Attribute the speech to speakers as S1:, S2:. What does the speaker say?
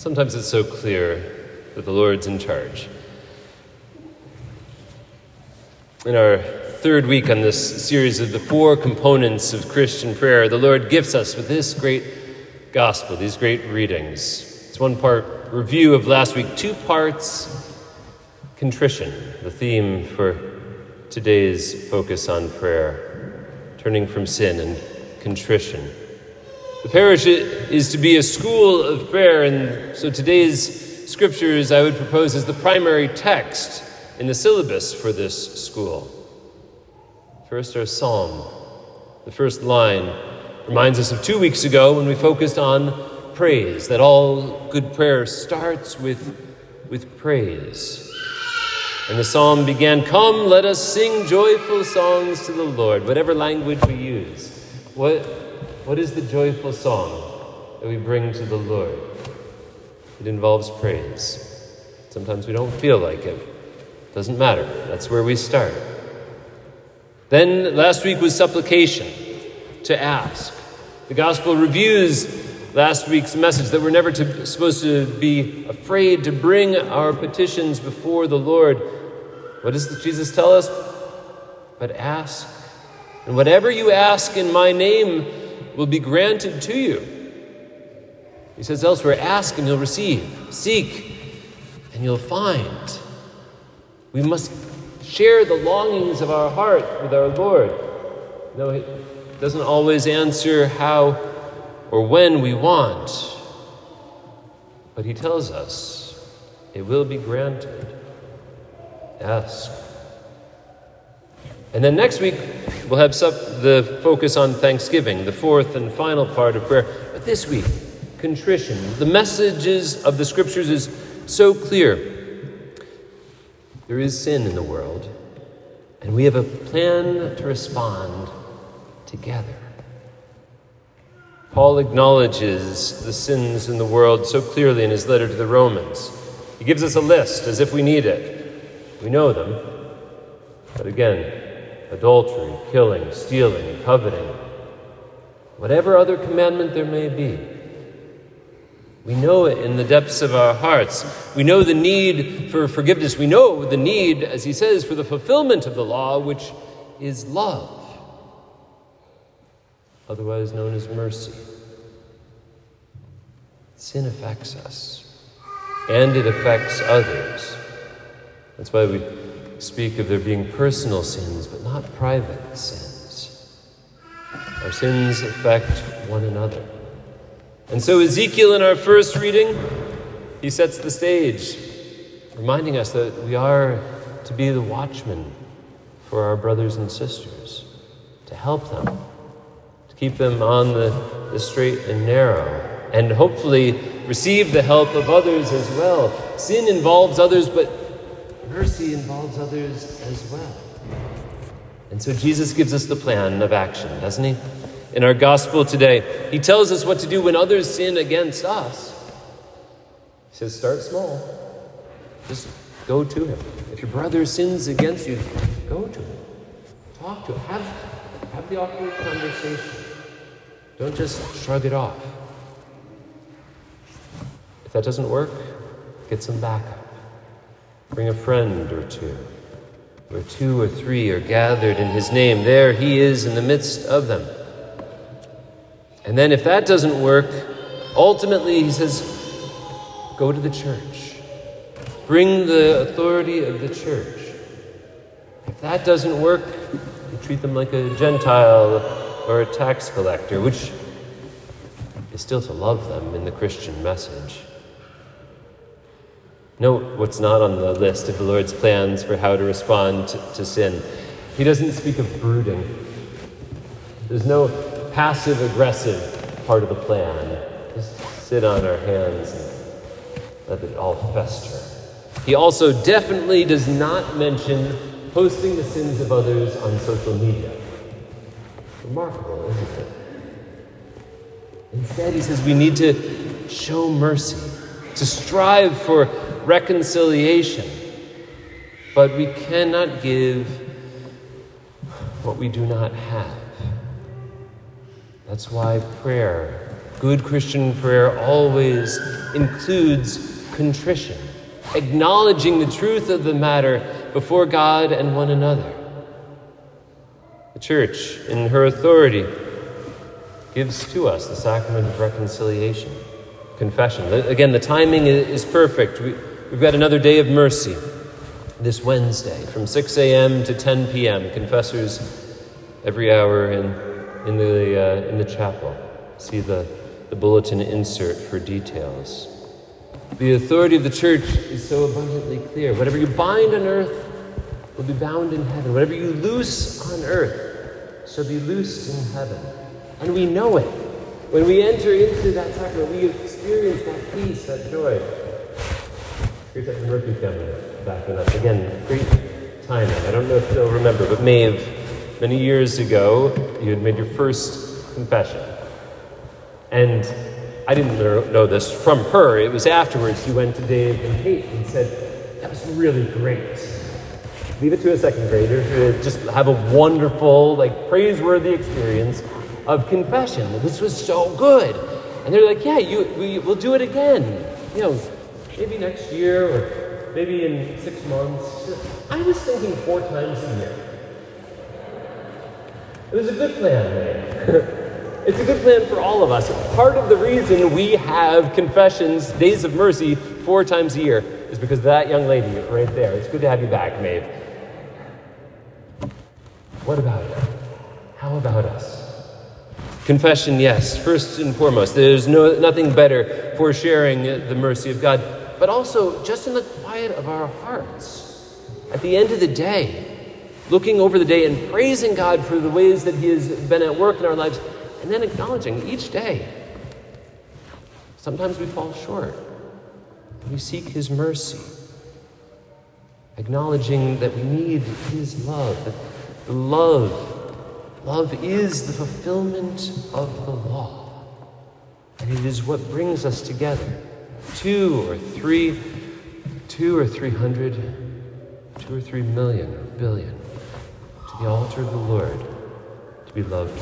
S1: Sometimes it's so clear that the Lord's in charge. In our third week on this series of the four components of Christian prayer, the Lord gifts us with this great gospel, these great readings. It's one part review of last week, two parts contrition, the theme for today's focus on prayer, turning from sin and contrition. The parish is to be a school of prayer, and so today's scriptures I would propose as the primary text in the syllabus for this school. First, our psalm. The first line reminds us of two weeks ago when we focused on praise, that all good prayer starts with, with praise. And the psalm began Come, let us sing joyful songs to the Lord, whatever language we use. What, what is the joyful song that we bring to the Lord? It involves praise. Sometimes we don't feel like it. Doesn't matter. That's where we start. Then last week was supplication, to ask. The gospel reviews last week's message that we're never to, supposed to be afraid to bring our petitions before the Lord. What does Jesus tell us? But ask. And whatever you ask in my name will be granted to you. He says elsewhere, ask and you'll receive, seek and you'll find. We must share the longings of our heart with our Lord. No, He doesn't always answer how or when we want, but He tells us it will be granted. Ask. And then next week, we'll have the focus on thanksgiving, the fourth and final part of prayer. But this week, contrition. The messages of the scriptures is so clear. There is sin in the world, and we have a plan to respond together. Paul acknowledges the sins in the world so clearly in his letter to the Romans. He gives us a list as if we need it. We know them. But again, adultery, killing, stealing, coveting, whatever other commandment there may be, we know it in the depths of our hearts. We know the need for forgiveness. We know the need, as he says, for the fulfillment of the law, which is love, otherwise known as mercy. Sin affects us, and it affects others. That's why we speak of there being personal sins, but not private sins. Our sins affect one another. And so, Ezekiel, in our first reading, he sets the stage, reminding us that we are to be the watchmen for our brothers and sisters, to help them, to keep them on the, the straight and narrow, and hopefully receive the help of others as well. Sin involves others, but mercy involves others as well. And so Jesus gives us the plan of action, doesn't he? in our gospel today. He tells us what to do when others sin against us. He says, Start small. Just go to him. If your brother sins against you, go to him. Talk to him. Have, have the awkward conversation. Don't just shrug it off. If that doesn't work, get some backup. Bring a friend or two. Where two or three are gathered in his name, there he is in the midst of them. And then, if that doesn't work, ultimately, he says, go to the church. Bring the authority of the church. If that doesn't work, you treat them like a Gentile or a tax collector, which is still to love them in the Christian message. Note what's not on the list of the Lord's plans for how to respond to, to sin. He doesn't speak of brooding. There's no passive aggressive part of the plan. Just sit on our hands and let it all fester. He also definitely does not mention posting the sins of others on social media. Remarkable, isn't it? Instead, he says we need to show mercy, to strive for reconciliation. But we cannot give what we do not have. That's why prayer Good Christian prayer always includes contrition, acknowledging the truth of the matter before God and one another. The church, in her authority, gives to us the sacrament of reconciliation, confession. Again, the timing is perfect. We, have got another day of mercy this Wednesday from 6 a.m. to 10 p.m. Confessors every hour in, in, the, uh, in the chapel. See the, the bulletin insert for details. The authority of the church is so abundantly clear. Whatever you bind on earth will be bound in heaven. Whatever you loose on earth shall be loosed in heaven. And we know it. When we enter into that sacrament, we experience that peace, that joy. That Murphy family backing up. Again, great timing. I don't know if you'll remember, but Maeve, many years ago, you had made your first confession. And I didn't know this from her. It was afterwards you went to Dave and Kate and said, That was really great. Leave it to a second grader to just have a wonderful, like, praiseworthy experience of confession. This was so good. And they're like, Yeah, you, we, we'll do it again. You know, maybe next year or maybe in six months. I was thinking four times a year. It was a good plan, man. It's a good plan for all of us. Part of the reason we have confessions, days of mercy, four times a year is because of that young lady right there. It's good to have you back, Maeve. What about it? How about us? Confession, yes, first and foremost. There's no, nothing better for sharing the mercy of God, but also just in the quiet of our hearts. At the end of the day, looking over the day and praising God for the ways that He has been at work in our lives and then acknowledging each day. Sometimes we fall short. We seek His mercy, acknowledging that we need His love, love, love is the fulfillment of the law, and it is what brings us together. Two or three, two or three hundred, two or three million or billion, to the altar of the Lord to be loved